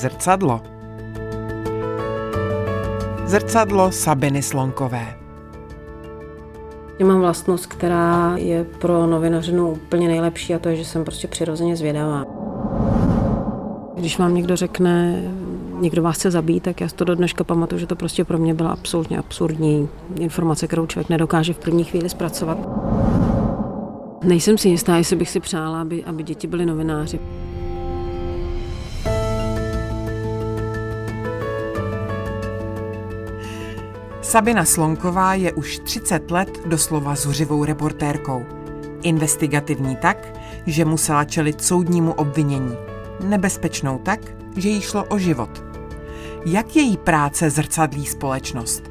Zrcadlo. Zrcadlo Sabiny Slonkové. Já mám vlastnost, která je pro novinařinu úplně nejlepší a to je, že jsem prostě přirozeně zvědavá. Když vám někdo řekne, někdo vás chce zabít, tak já si to do dneška pamatuju, že to prostě pro mě byla absolutně absurdní informace, kterou člověk nedokáže v první chvíli zpracovat. Nejsem si jistá, jestli bych si přála, aby, aby děti byly novináři. Sabina Slonková je už 30 let doslova zuřivou reportérkou. Investigativní tak, že musela čelit soudnímu obvinění. Nebezpečnou tak, že jí šlo o život. Jak její práce zrcadlí společnost?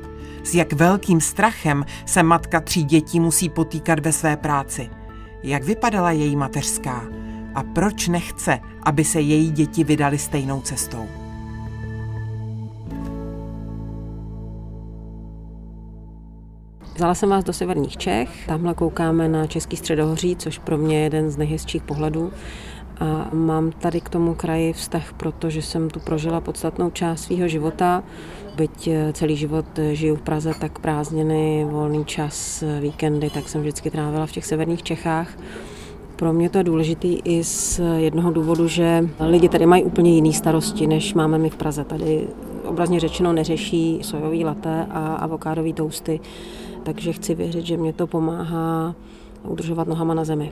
S jak velkým strachem se matka tří dětí musí potýkat ve své práci? Jak vypadala její mateřská? A proč nechce, aby se její děti vydali stejnou cestou? Vzala jsem vás do severních Čech, tamhle koukáme na Český středohoří, což pro mě je jeden z nejhezčích pohledů. A mám tady k tomu kraji vztah, protože jsem tu prožila podstatnou část svého života. Byť eh, celý život eh, žiju v Praze, tak prázdniny, volný čas, eh, víkendy, tak jsem vždycky trávila v těch severních Čechách. Pro mě to je důležitý i z jednoho důvodu, že lidi tady mají úplně jiné starosti, než máme my v Praze. Tady obrazně řečeno neřeší sojový laté a avokádový tousty takže chci věřit, že mě to pomáhá udržovat nohama na zemi.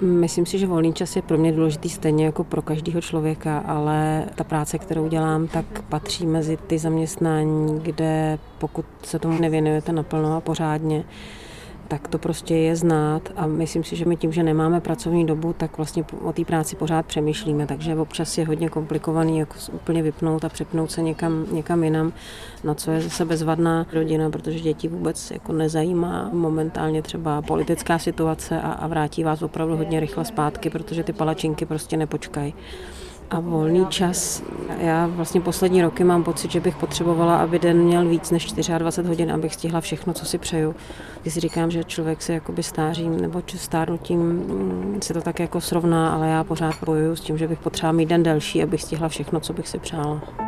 Myslím si, že volný čas je pro mě důležitý stejně jako pro každého člověka, ale ta práce, kterou dělám, tak patří mezi ty zaměstnání, kde pokud se tomu nevěnujete naplno a pořádně, tak to prostě je znát a myslím si, že my tím, že nemáme pracovní dobu, tak vlastně o té práci pořád přemýšlíme, takže občas je hodně komplikovaný jako úplně vypnout a přepnout se někam, někam jinam, na co je zase bezvadná rodina, protože děti vůbec jako nezajímá momentálně třeba politická situace a, a vrátí vás opravdu hodně rychle zpátky, protože ty palačinky prostě nepočkají a volný čas. Já vlastně poslední roky mám pocit, že bych potřebovala, aby den měl víc než 24 hodin, abych stihla všechno, co si přeju. Když si říkám, že člověk se jakoby stářím nebo stárnutím mm, se to tak jako srovná, ale já pořád bojuju s tím, že bych potřebovala mít den delší, abych stihla všechno, co bych si přála.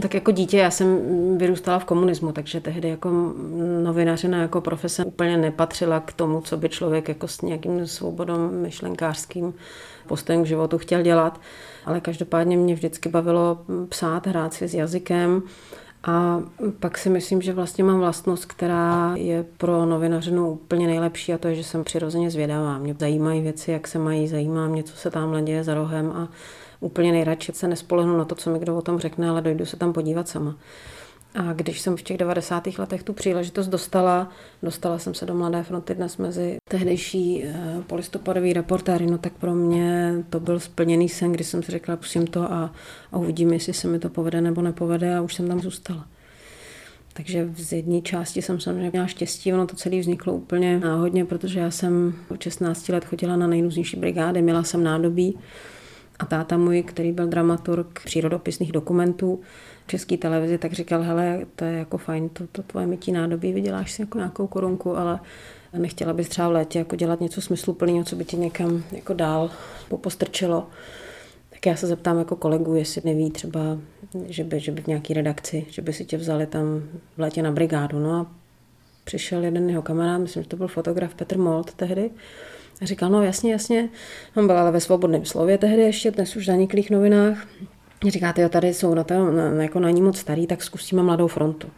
Tak jako dítě já jsem vyrůstala v komunismu, takže tehdy jako novinařina jako profese úplně nepatřila k tomu, co by člověk jako s nějakým svobodou myšlenkářským postojem k životu chtěl dělat. Ale každopádně mě vždycky bavilo psát, hrát si s jazykem. A pak si myslím, že vlastně mám vlastnost, která je pro novinařinu úplně nejlepší a to je, že jsem přirozeně zvědavá. Mě zajímají věci, jak se mají, zajímá mě, co se tam děje za rohem a úplně nejradši se nespolehnu na to, co mi kdo o tom řekne, ale dojdu se tam podívat sama. A když jsem v těch 90. letech tu příležitost dostala, dostala jsem se do Mladé fronty dnes mezi tehdejší eh, polistopadový reportéry, no tak pro mě to byl splněný sen, kdy jsem si řekla, pustím to a, a uvidím, jestli se mi to povede nebo nepovede a už jsem tam zůstala. Takže z jedné části jsem samozřejmě měla štěstí, ono to celé vzniklo úplně náhodně, protože já jsem od 16 let chodila na nejrůznější brigády, měla jsem nádobí, a táta můj, který byl dramaturg přírodopisných dokumentů v české televizi, tak říkal, hele, to je jako fajn, to, to tvoje mytí nádobí, vyděláš si jako nějakou korunku, ale nechtěla bys třeba v létě jako dělat něco smysluplného, co by ti někam jako dál postrčilo. Tak já se zeptám jako kolegu, jestli neví třeba, že by, že by v nějaké redakci, že by si tě vzali tam v létě na brigádu. No a přišel jeden jeho kamarád, myslím, že to byl fotograf Petr Molt tehdy, a říkal, no jasně, jasně, on byl ale ve svobodném slově tehdy ještě, dnes už zaniklých novinách. Říkáte, jo, tady jsou na, to, na, jako na ní moc starý, tak zkusíme Mladou frontu.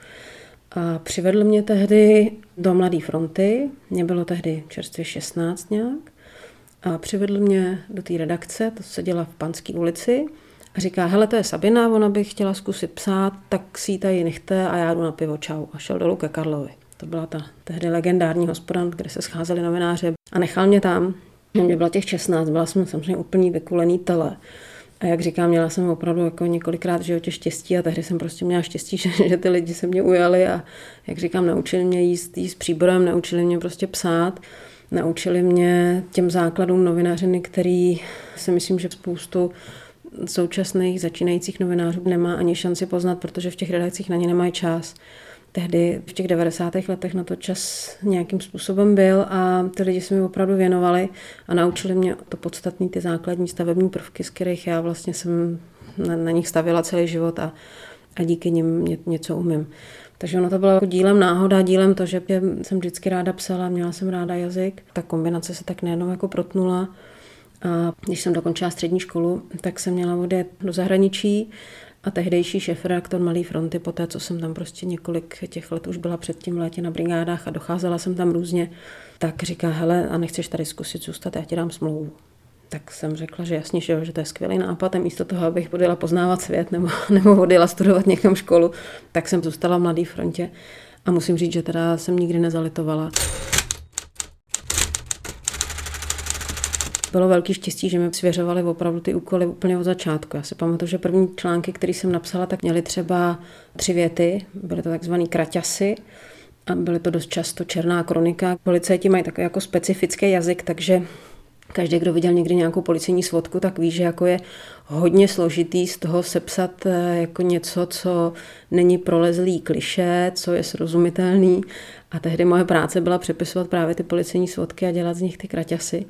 A přivedl mě tehdy do Mladé fronty, mě bylo tehdy čerstvě 16 nějak, a přivedl mě do té redakce, to se dělá v Panské ulici, a říká, hele, to je Sabina, ona by chtěla zkusit psát, tak si ji tady nechte a já jdu na pivo, čau. A šel dolů ke Karlovi. To byla ta tehdy legendární hospoda, kde se scházeli novináři a nechal mě tam. Mě bylo těch 16, byla jsem samozřejmě úplný vykulený tele. A jak říkám, měla jsem opravdu jako několikrát v životě štěstí a tehdy jsem prostě měla štěstí, že, že ty lidi se mě ujali a jak říkám, naučili mě jíst, jíst příborem, naučili mě prostě psát, naučili mě těm základům novinařiny, který si myslím, že spoustu současných začínajících novinářů nemá ani šanci poznat, protože v těch redakcích na ně nemají čas. Tehdy v těch 90. letech na to čas nějakým způsobem byl a ty lidi se mi opravdu věnovali a naučili mě to podstatné, ty základní stavební prvky, z kterých já vlastně jsem na, na nich stavila celý život a, a díky nim ně, něco umím. Takže ono to bylo jako dílem náhoda, dílem to, že jsem vždycky ráda psala, měla jsem ráda jazyk. Ta kombinace se tak nejenom jako protnula. A když jsem dokončila střední školu, tak jsem měla odjet do zahraničí a tehdejší šéf-redaktor Malý fronty, po té, co jsem tam prostě několik těch let už byla předtím v létě na brigádách a docházela jsem tam různě, tak říká, hele, a nechceš tady zkusit zůstat, já ti dám smlouvu. Tak jsem řekla, že jasně, že, že to je skvělý nápad a místo toho, abych odjela poznávat svět nebo, nebo odjela studovat někam školu, tak jsem zůstala v Mladé frontě a musím říct, že teda jsem nikdy nezalitovala. Bylo velký štěstí, že mi svěřovali opravdu ty úkoly úplně od začátku. Já si pamatuju, že první články, které jsem napsala, tak měly třeba tři věty, byly to takzvané kraťasy, a byly to dost často černá kronika. Policajti mají takový jako specifický jazyk, takže každý, kdo viděl někdy nějakou policejní svodku, tak ví, že jako je hodně složitý z toho sepsat eh, jako něco, co není prolezlý kliše, co je srozumitelný. A tehdy moje práce byla přepisovat právě ty policejní svodky a dělat z nich ty kraťasy.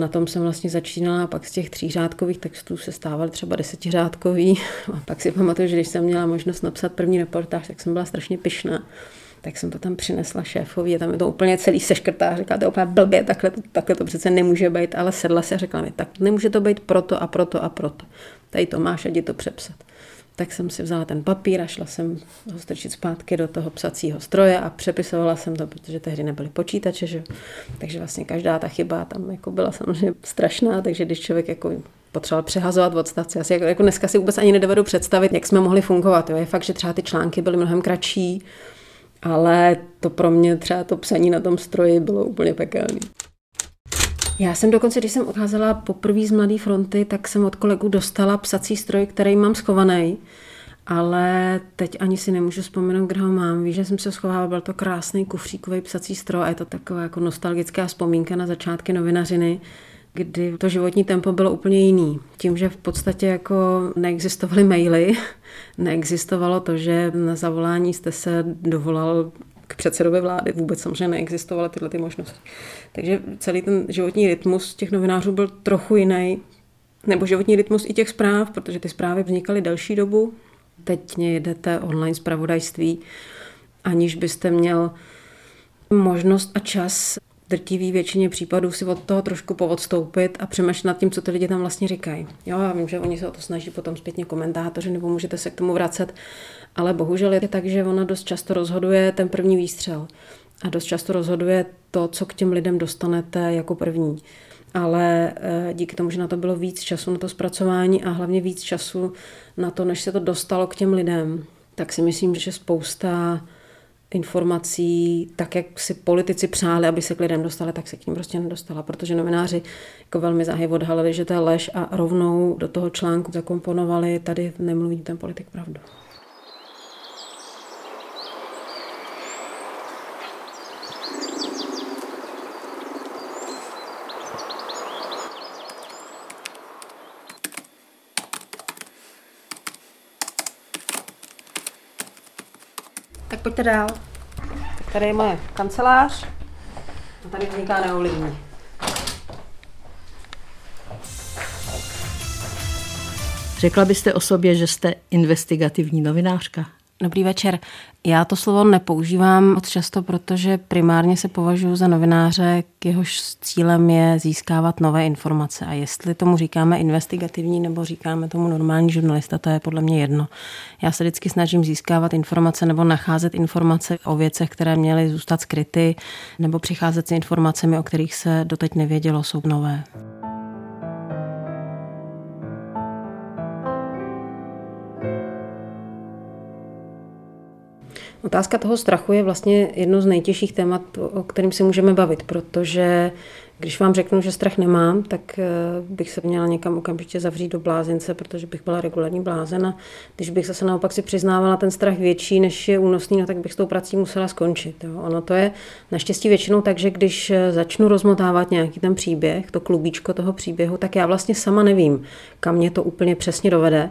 Na tom jsem vlastně začínala a pak z těch třířádkových textů se stávaly třeba desetiřádkový. A pak si pamatuju, že když jsem měla možnost napsat první reportáž, tak jsem byla strašně pyšná. Tak jsem to tam přinesla šéfovi a tam je to úplně celý seškrtá. Řekla, to je úplně blbě, takhle to, takhle to přece nemůže být, ale sedla se a řekla mi, tak nemůže to být proto a proto a proto. Tady to máš, a to přepsat tak jsem si vzala ten papír a šla jsem ho strčit zpátky do toho psacího stroje a přepisovala jsem to, protože tehdy nebyly počítače, že? takže vlastně každá ta chyba tam jako byla samozřejmě strašná, takže když člověk jako potřeboval přehazovat odstavce. Já si jako, jako dneska si vůbec ani nedovedu představit, jak jsme mohli fungovat. Jo. Je fakt, že třeba ty články byly mnohem kratší, ale to pro mě třeba to psaní na tom stroji bylo úplně pekelné. Já jsem dokonce, když jsem odcházela poprvé z Mladé fronty, tak jsem od kolegů dostala psací stroj, který mám schovaný. Ale teď ani si nemůžu vzpomenout, kde ho mám. Víš, že jsem se schovala, byl to krásný kufříkový psací stroj a je to taková jako nostalgická vzpomínka na začátky novinařiny, kdy to životní tempo bylo úplně jiný. Tím, že v podstatě jako neexistovaly maily, neexistovalo to, že na zavolání jste se dovolal k předsedovi vlády. Vůbec samozřejmě neexistovaly tyhle ty možnosti. Takže celý ten životní rytmus těch novinářů byl trochu jiný, nebo životní rytmus i těch zpráv, protože ty zprávy vznikaly delší dobu. Teď jedete online zpravodajství, aniž byste měl možnost a čas drtivý většině případů si od toho trošku poodstoupit a přemýšlet nad tím, co ty lidi tam vlastně říkají. Jo, já vím, že oni se o to snaží potom zpětně komentátoři, nebo můžete se k tomu vracet, ale bohužel je to tak, že ona dost často rozhoduje ten první výstřel a dost často rozhoduje to, co k těm lidem dostanete jako první. Ale eh, díky tomu, že na to bylo víc času na to zpracování a hlavně víc času na to, než se to dostalo k těm lidem, tak si myslím, že spousta informací, tak jak si politici přáli, aby se k lidem dostali, tak se k ním prostě nedostala, protože novináři jako velmi záhy odhalili, že to je lež a rovnou do toho článku zakomponovali, tady nemluví ten politik pravdu. Tak pojďte dál. Tady je moje kancelář. A tady vzniká neovlivní. Řekla byste o sobě, že jste investigativní novinářka? Dobrý večer. Já to slovo nepoužívám moc často, protože primárně se považuji za novináře, k jehož cílem je získávat nové informace. A jestli tomu říkáme investigativní nebo říkáme tomu normální žurnalista, to je podle mě jedno. Já se vždycky snažím získávat informace nebo nacházet informace o věcech, které měly zůstat skryty, nebo přicházet s informacemi, o kterých se doteď nevědělo, jsou nové. Otázka toho strachu je vlastně jedno z nejtěžších témat, o kterým si můžeme bavit, protože když vám řeknu, že strach nemám, tak eh, bych se měla někam okamžitě zavřít do blázince, protože bych byla regulární blázen a když bych zase naopak si přiznávala ten strach větší, než je únosný, no tak bych s tou prací musela skončit. Jo. Ono to je naštěstí většinou tak, že když eh, začnu rozmotávat nějaký ten příběh, to klubíčko toho příběhu, tak já vlastně sama nevím, kam mě to úplně přesně dovede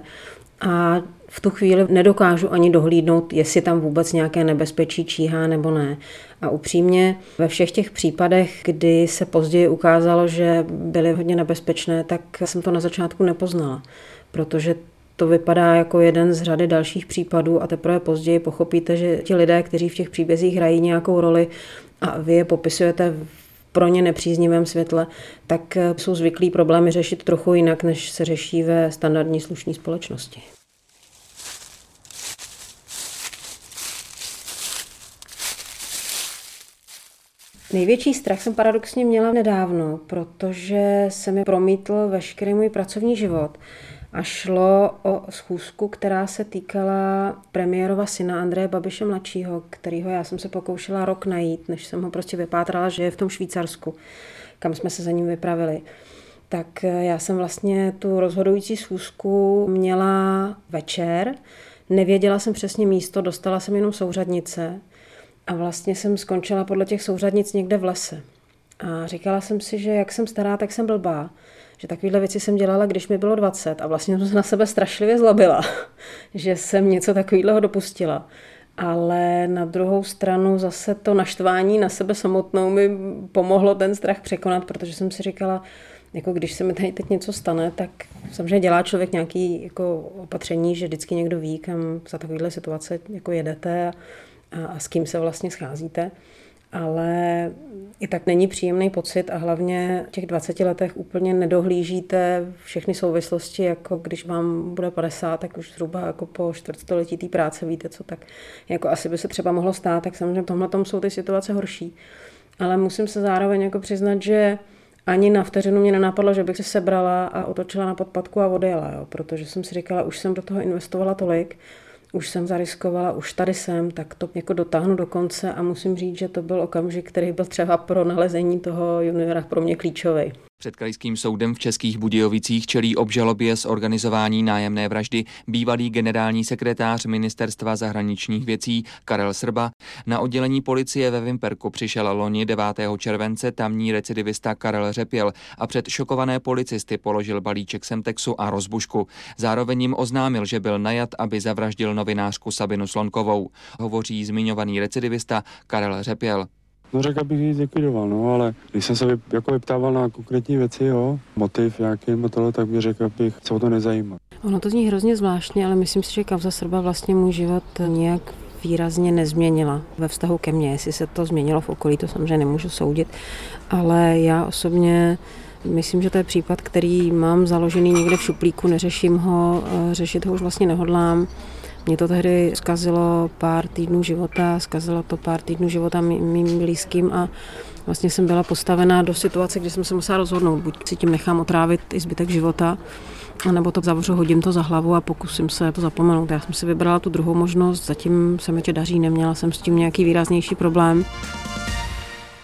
a v tu chvíli nedokážu ani dohlídnout, jestli tam vůbec nějaké nebezpečí číhá nebo ne. A upřímně ve všech těch případech, kdy se později ukázalo, že byly hodně nebezpečné, tak jsem to na začátku nepoznala, protože to vypadá jako jeden z řady dalších případů a teprve později pochopíte, že ti lidé, kteří v těch příbězích hrají nějakou roli a vy je popisujete pro ně nepříznivém světle, tak jsou zvyklí problémy řešit trochu jinak, než se řeší ve standardní slušné společnosti. Největší strach jsem paradoxně měla nedávno, protože se mi promítl veškerý můj pracovní život a šlo o schůzku, která se týkala premiérova syna Andreje Babiše mladšího, kterýho já jsem se pokoušela rok najít, než jsem ho prostě vypátrala, že je v tom Švýcarsku, kam jsme se za ním vypravili. Tak já jsem vlastně tu rozhodující schůzku měla večer, nevěděla jsem přesně místo, dostala jsem jenom souřadnice a vlastně jsem skončila podle těch souřadnic někde v lese. A říkala jsem si, že jak jsem stará, tak jsem blbá. Že takovéhle věci jsem dělala, když mi bylo 20 a vlastně jsem se na sebe strašlivě zlobila, že jsem něco takového dopustila. Ale na druhou stranu zase to naštvání na sebe samotnou mi pomohlo ten strach překonat, protože jsem si říkala, jako když se mi tady teď něco stane, tak samozřejmě dělá člověk nějaký jako opatření, že vždycky někdo ví, kam za takovéhle situace jako jedete a a, a s kým se vlastně scházíte. Ale i tak není příjemný pocit a hlavně v těch 20 letech úplně nedohlížíte všechny souvislosti, jako když vám bude 50, tak už zhruba jako po čtvrtstoletí té práce víte, co tak jako asi by se třeba mohlo stát, tak samozřejmě v tomhle tom jsou ty situace horší. Ale musím se zároveň jako přiznat, že ani na vteřinu mě nenapadlo, že bych se sebrala a otočila na podpadku a odjela, jo, protože jsem si říkala, už jsem do toho investovala tolik, už jsem zariskovala, už tady jsem, tak to jako dotáhnu do konce a musím říct, že to byl okamžik, který byl třeba pro nalezení toho juniora pro mě klíčový. Před krajským soudem v Českých Budějovicích čelí obžalobě z organizování nájemné vraždy bývalý generální sekretář Ministerstva zahraničních věcí Karel Srba. Na oddělení policie ve Vimperku přišel loni 9. července tamní recidivista Karel Řepěl a před šokované policisty položil balíček Semtexu a rozbušku. Zároveň jim oznámil, že byl najat, aby zavraždil novinářku Sabinu Slonkovou. Hovoří zmiňovaný recidivista Karel Řepěl. No řekl bych ji zlikvidoval, no, ale když jsem se vy, jako vyptával na konkrétní věci, jo, motiv nebo tohle, tak bych řekl, bych se o to nezajímal. Ono to zní hrozně zvláštně, ale myslím si, že kauza Srba vlastně můj život nějak výrazně nezměnila ve vztahu ke mně. Jestli se to změnilo v okolí, to samozřejmě nemůžu soudit, ale já osobně Myslím, že to je případ, který mám založený někde v šuplíku, neřeším ho, eh, řešit ho už vlastně nehodlám. Mě to tehdy zkazilo pár týdnů života, zkazilo to pár týdnů života mým blízkým a vlastně jsem byla postavená do situace, kdy jsem se musela rozhodnout, buď si tím nechám otrávit i zbytek života, nebo to zavřu, hodím to za hlavu a pokusím se to zapomenout. Já jsem si vybrala tu druhou možnost, zatím se mi to daří, neměla jsem s tím nějaký výraznější problém.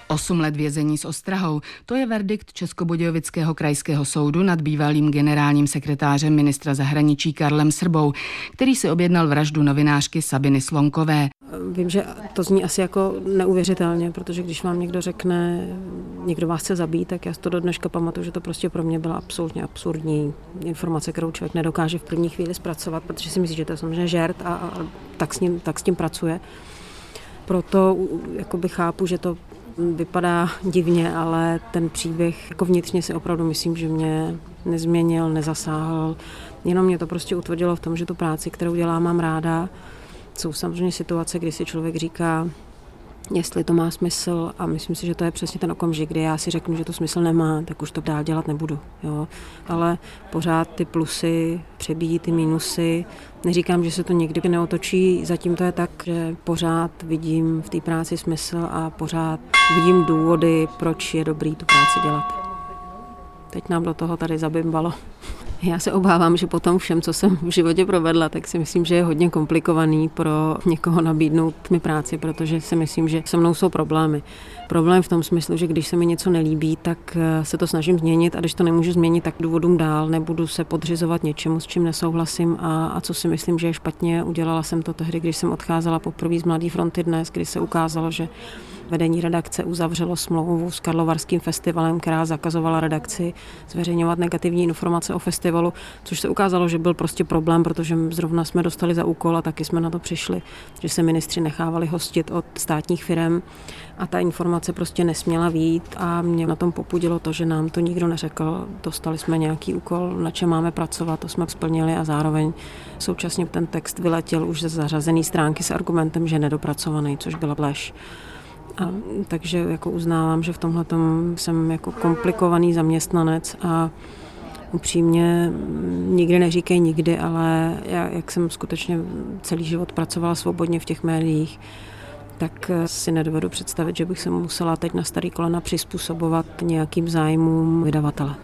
Osm let vězení s ostrahou, to je verdikt Českobudějovického krajského soudu nad bývalým generálním sekretářem ministra zahraničí Karlem Srbou, který si objednal vraždu novinářky Sabiny Slonkové. Vím, že to zní asi jako neuvěřitelně, protože když vám někdo řekne, někdo vás chce zabít, tak já to do dneška pamatuju, že to prostě pro mě byla absolutně absurdní informace, kterou člověk nedokáže v první chvíli zpracovat, protože si myslí, že to je samozřejmě žert a, a tak, s ním, tak s tím pracuje. Proto jakoby chápu, že to vypadá divně, ale ten příběh jako vnitřně si opravdu myslím, že mě nezměnil, nezasáhl. Jenom mě to prostě utvrdilo v tom, že tu práci, kterou dělám, mám ráda. Jsou samozřejmě situace, kdy si člověk říká, jestli to má smysl a myslím si, že to je přesně ten okamžik, kdy já si řeknu, že to smysl nemá, tak už to dál dělat nebudu. Jo. Ale pořád ty plusy přebíjí ty minusy. Neříkám, že se to někdy neotočí, zatím to je tak, že pořád vidím v té práci smysl a pořád vidím důvody, proč je dobrý tu práci dělat. Teď nám do toho tady zabimbalo. Já se obávám, že po tom všem, co jsem v životě provedla, tak si myslím, že je hodně komplikovaný pro někoho nabídnout mi práci, protože si myslím, že se mnou jsou problémy. Problém v tom smyslu, že když se mi něco nelíbí, tak eh, se to snažím změnit a když to nemůžu změnit, tak důvodům dál, nebudu se podřizovat něčemu, s čím nesouhlasím a, a co si myslím, že je špatně. Udělala jsem to tehdy, když jsem odcházela poprvé z Mladé fronty dnes, kdy se ukázalo, že vedení redakce uzavřelo smlouvu s Karlovarským festivalem, která zakazovala redakci zveřejňovat negativní informace o festivalu, což se ukázalo, že byl prostě problém, protože zrovna jsme dostali za úkol a taky jsme na to přišli, že se ministři nechávali hostit od státních firm a ta informace prostě nesměla vít a mě na tom popudilo to, že nám to nikdo neřekl. Dostali jsme nějaký úkol, na čem máme pracovat, to jsme splnili a zároveň současně ten text vyletěl už ze zařazený stránky s argumentem, že je nedopracovaný, což byla lež. A, takže jako uznávám, že v tomhle jsem jako komplikovaný zaměstnanec a upřímně nikdy neříkej nikdy, ale já, jak jsem skutečně celý život pracovala svobodně v těch médiích, tak si nedovedu představit, že bych se musela teď na starý kolena přizpůsobovat nějakým zájmům vydavatele.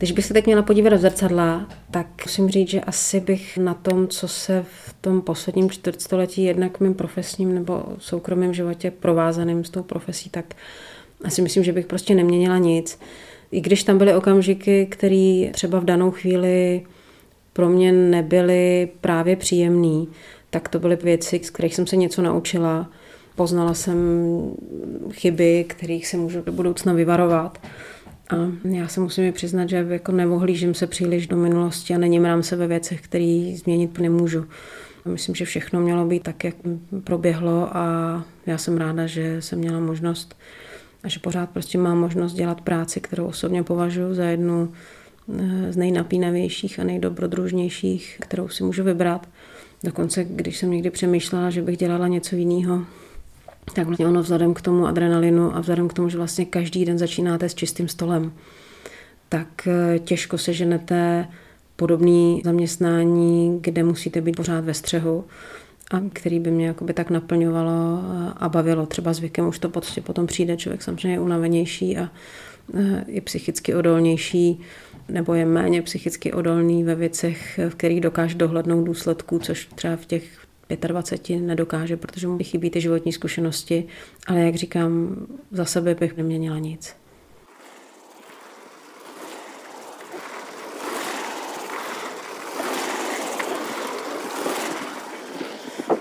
Když bych se teď měla podívat do zrcadla, tak musím říct, že asi bych na tom, co se v tom posledním čtvrtstoletí jednak mým profesním nebo soukromém životě provázaným s tou profesí, tak asi myslím, že bych prostě neměnila nic. I když tam byly okamžiky, které třeba v danou chvíli pro mě nebyly právě příjemný, tak to byly věci, z kterých jsem se něco naučila. Poznala jsem chyby, kterých se můžu do budoucna vyvarovat. A já se musím přiznat, že jako nevohlížím se příliš do minulosti a nenímrám se ve věcech, které změnit nemůžu. Myslím, že všechno mělo být tak, jak proběhlo a já jsem ráda, že jsem měla možnost a že pořád prostě mám možnost dělat práci, kterou osobně považuji za jednu eh, z nejnapínavějších a nejdobrodružnějších, kterou si můžu vybrat. Dokonce, když jsem někdy přemýšlela, že bych dělala něco jiného, tak vlastně ono vzhledem k tomu adrenalinu a vzhledem k tomu, že vlastně každý den začínáte s čistým stolem, tak eh, těžko se ženete podobný zaměstnání, kde musíte být pořád ve střehu a který by mě jakoby tak naplňovalo a bavilo. Třeba s věkem už to prostě potom přijde, člověk samozřejmě je unavenější a eh, je psychicky odolnější nebo je méně psychicky odolný ve věcech, v kterých dokáže dohlednout důsledků, což třeba v těch 25 nedokáže, protože mu chybí ty životní zkušenosti, ale jak říkám, za sebe bych neměnila nic.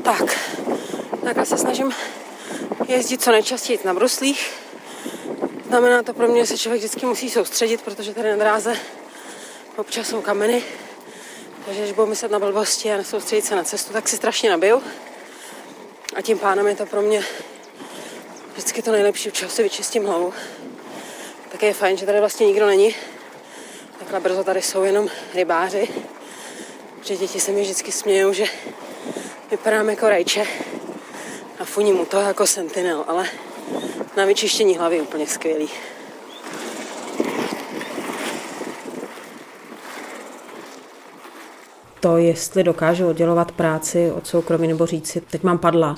Tak, takhle se snažím jezdit co nejčastěji na bruslích. Znamená to pro mě, že se člověk vždycky musí soustředit, protože tady na dráze občas jsou kameny takže když budu myslet na blbosti a nesoustředit se na cestu, tak si strašně nabiju. A tím pádem je to pro mě vždycky to nejlepší, u čeho si vyčistím hlavu. Tak je fajn, že tady vlastně nikdo není. Takhle brzo tady jsou jenom rybáři. Protože děti se mi vždycky smějou, že vypadám jako rajče a funí mu to jako sentinel, ale na vyčištění hlavy úplně skvělý. To, jestli dokážu oddělovat práci od soukromí nebo říct si, teď mám padla.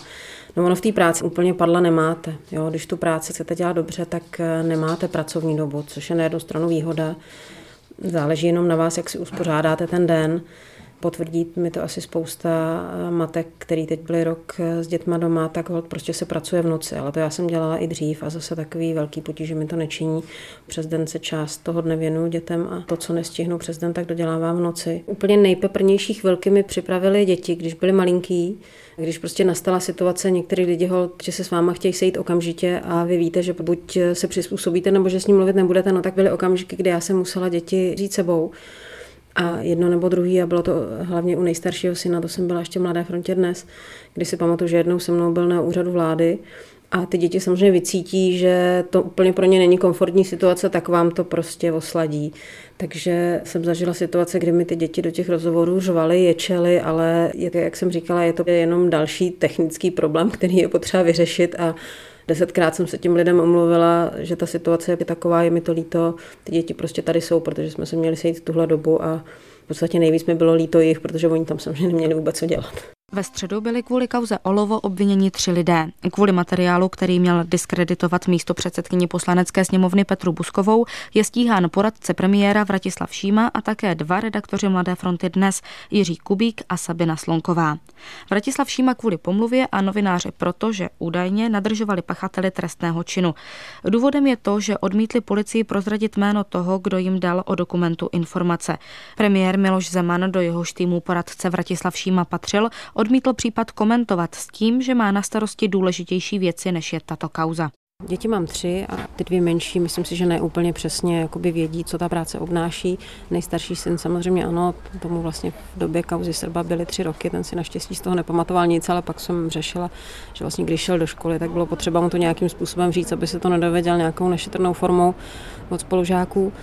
No ono v té práci úplně padla nemáte. Jo? Když tu práci chcete dělat dobře, tak eh, nemáte pracovní dobu, což je na jednu stranu výhoda. Záleží jenom na vás, jak si uspořádáte ten den. Potvrdí mi to asi spousta eh, matek, který teď byli rok eh, s dětma doma, tak hold prostě se pracuje v noci, ale to já jsem dělala i dřív a zase takový velký potíž, že mi to nečiní. Přes den se část toho dne věnuju dětem a to, co nestihnu přes den, tak dodělávám v noci. Úplně nejpeprnější chvilky mi připravili děti, když byli malinký, když prostě nastala situace, některý lidi hold, že se s váma chtějí sejít okamžitě a vy víte, že buď se přizpůsobíte nebo že s ním mluvit nebudete, no tak byly okamžiky, kdy já jsem musela děti říct sebou a jedno nebo druhý, a bylo to hlavně u nejstaršího syna, to jsem byla ještě mladé frontě dnes, kdy si pamatuju, že jednou se mnou byl na úřadu vlády a ty děti samozřejmě vycítí, že to úplně pro ně není komfortní situace, tak vám to prostě osladí. Takže jsem zažila situace, kdy mi ty děti do těch rozhovorů řvaly, ječely, ale jak jsem říkala, je to jenom další technický problém, který je potřeba vyřešit a Desetkrát jsem se těm lidem omluvila, že ta situace je taková, je mi to líto, ty děti prostě tady jsou, protože jsme se měli sejít tuhle dobu a v podstatě nejvíc mi bylo líto jich, protože oni tam samozřejmě neměli vůbec co dělat. Ve středu byli kvůli kauze Olovo obviněni tři lidé. Kvůli materiálu, který měl diskreditovat místo předsedkyni poslanecké sněmovny Petru Buskovou, je stíhán poradce premiéra Vratislav Šíma a také dva redaktoři Mladé fronty dnes, Jiří Kubík a Sabina Slonková. Vratislav Šíma kvůli pomluvě a novináři proto, že údajně nadržovali pachateli trestného činu. Důvodem je to, že odmítli policii prozradit jméno toho, kdo jim dal o dokumentu informace. Premiér Miloš Zeman, do jehož týmu poradce Vratislav Šíma patřil, odmítl případ komentovat s tím, že má na starosti důležitější věci, než je tato kauza. Děti mám tři a ty dvě menší, myslím si, že ne úplně přesně jakoby vědí, co ta práce obnáší. Nejstarší syn samozřejmě ano, tomu vlastně v době kauzy Srba byly tři roky, ten si naštěstí z toho nepamatoval nic, ale pak jsem řešila, že vlastně když šel do školy, tak bylo potřeba mu to nějakým způsobem říct, aby se to nedověděl nějakou nešetrnou formou od spolužáků.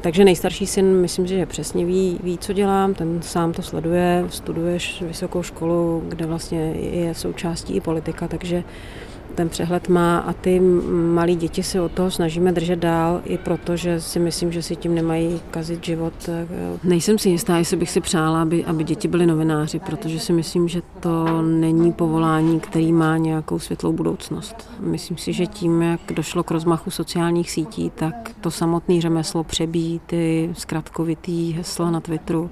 Takže nejstarší syn, myslím, že přesně ví, ví, co dělám, ten sám to sleduje, studuješ vysokou školu, kde vlastně je součástí i politika, takže ten přehled má a ty malí děti se od toho snažíme držet dál, i proto, že si myslím, že si tím nemají kazit život. Nejsem si jistá, jestli bych si přála, aby, aby děti byly novináři, protože si myslím, že to není povolání, který má nějakou světlou budoucnost. Myslím si, že tím, jak došlo k rozmachu sociálních sítí, tak to samotné řemeslo přebíjí ty zkratkovitý hesla na Twitteru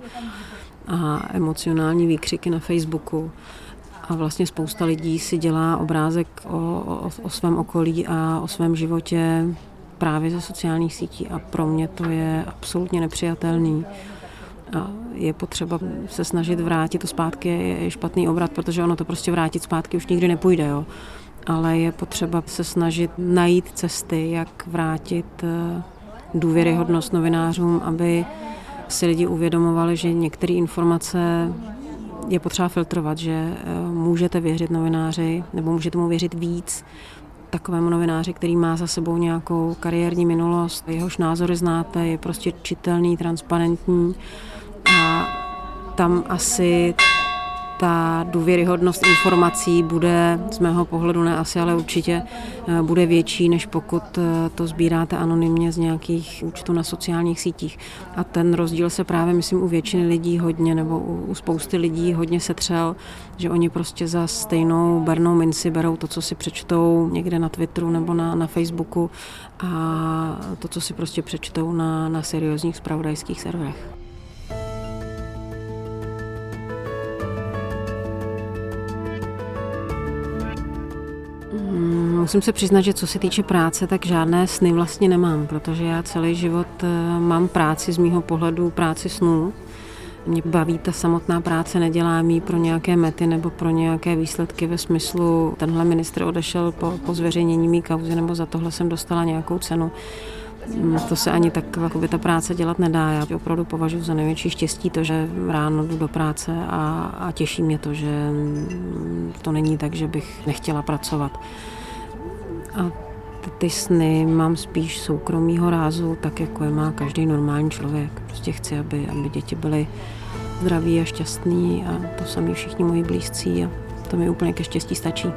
a emocionální výkřiky na Facebooku a vlastně spousta lidí si dělá obrázek o, o, o svém okolí a o svém životě právě ze sociálních sítí a pro mě to je absolutně nepřijatelný. A je potřeba se snažit vrátit to zpátky, je špatný obrat, protože ono to prostě vrátit zpátky už nikdy nepůjde. Jo. Ale je potřeba se snažit najít cesty, jak vrátit eh, důvěryhodnost novinářům, aby si lidi uvědomovali, že některé informace je potřeba filtrovat, že eh, můžete věřit novináři, nebo můžete mu věřit víc takovému novináři, který má za sebou nějakou kariérní minulost, jehož názory znáte, je prostě čitelný, transparentní a tam asi ta důvěryhodnost informací bude z mého pohledu ne asi, ale určitě eh, bude větší, než pokud eh, to sbíráte anonymně z nějakých účtů na sociálních sítích. A ten rozdíl se právě, myslím, u většiny lidí hodně, nebo u spousty lidí hodně setřel, že oni prostě za stejnou bernou minci berou to, co si přečtou někde na Twitteru nebo na, na Facebooku a to, co si prostě přečtou na, na seriózních spravodajských serverech. Musím se přiznat, že co se týče práce, tak žádné sny vlastně nemám, protože já celý život eh, mám práci z mýho pohledu, práci snů. Mě baví ta samotná práce, nedělám ji pro nějaké mety nebo pro nějaké výsledky ve smyslu, tenhle ministr odešel po, po zveřejnění mý kauzy nebo za tohle jsem dostala nějakou cenu. Mm, to se ani tak jakoby, ta práce dělat nedá. Já opravdu považuji za největší štěstí to, že ráno jdu do práce a, a těší mě to, že mm, to není tak, že bych nechtěla pracovat. A ty sny mám spíš soukromýho rázu, tak jako je má každý normální člověk. Prostě chci, aby, aby děti byly zdraví a šťastný a to sami všichni moji blízcí a to mi úplně ke štěstí stačí.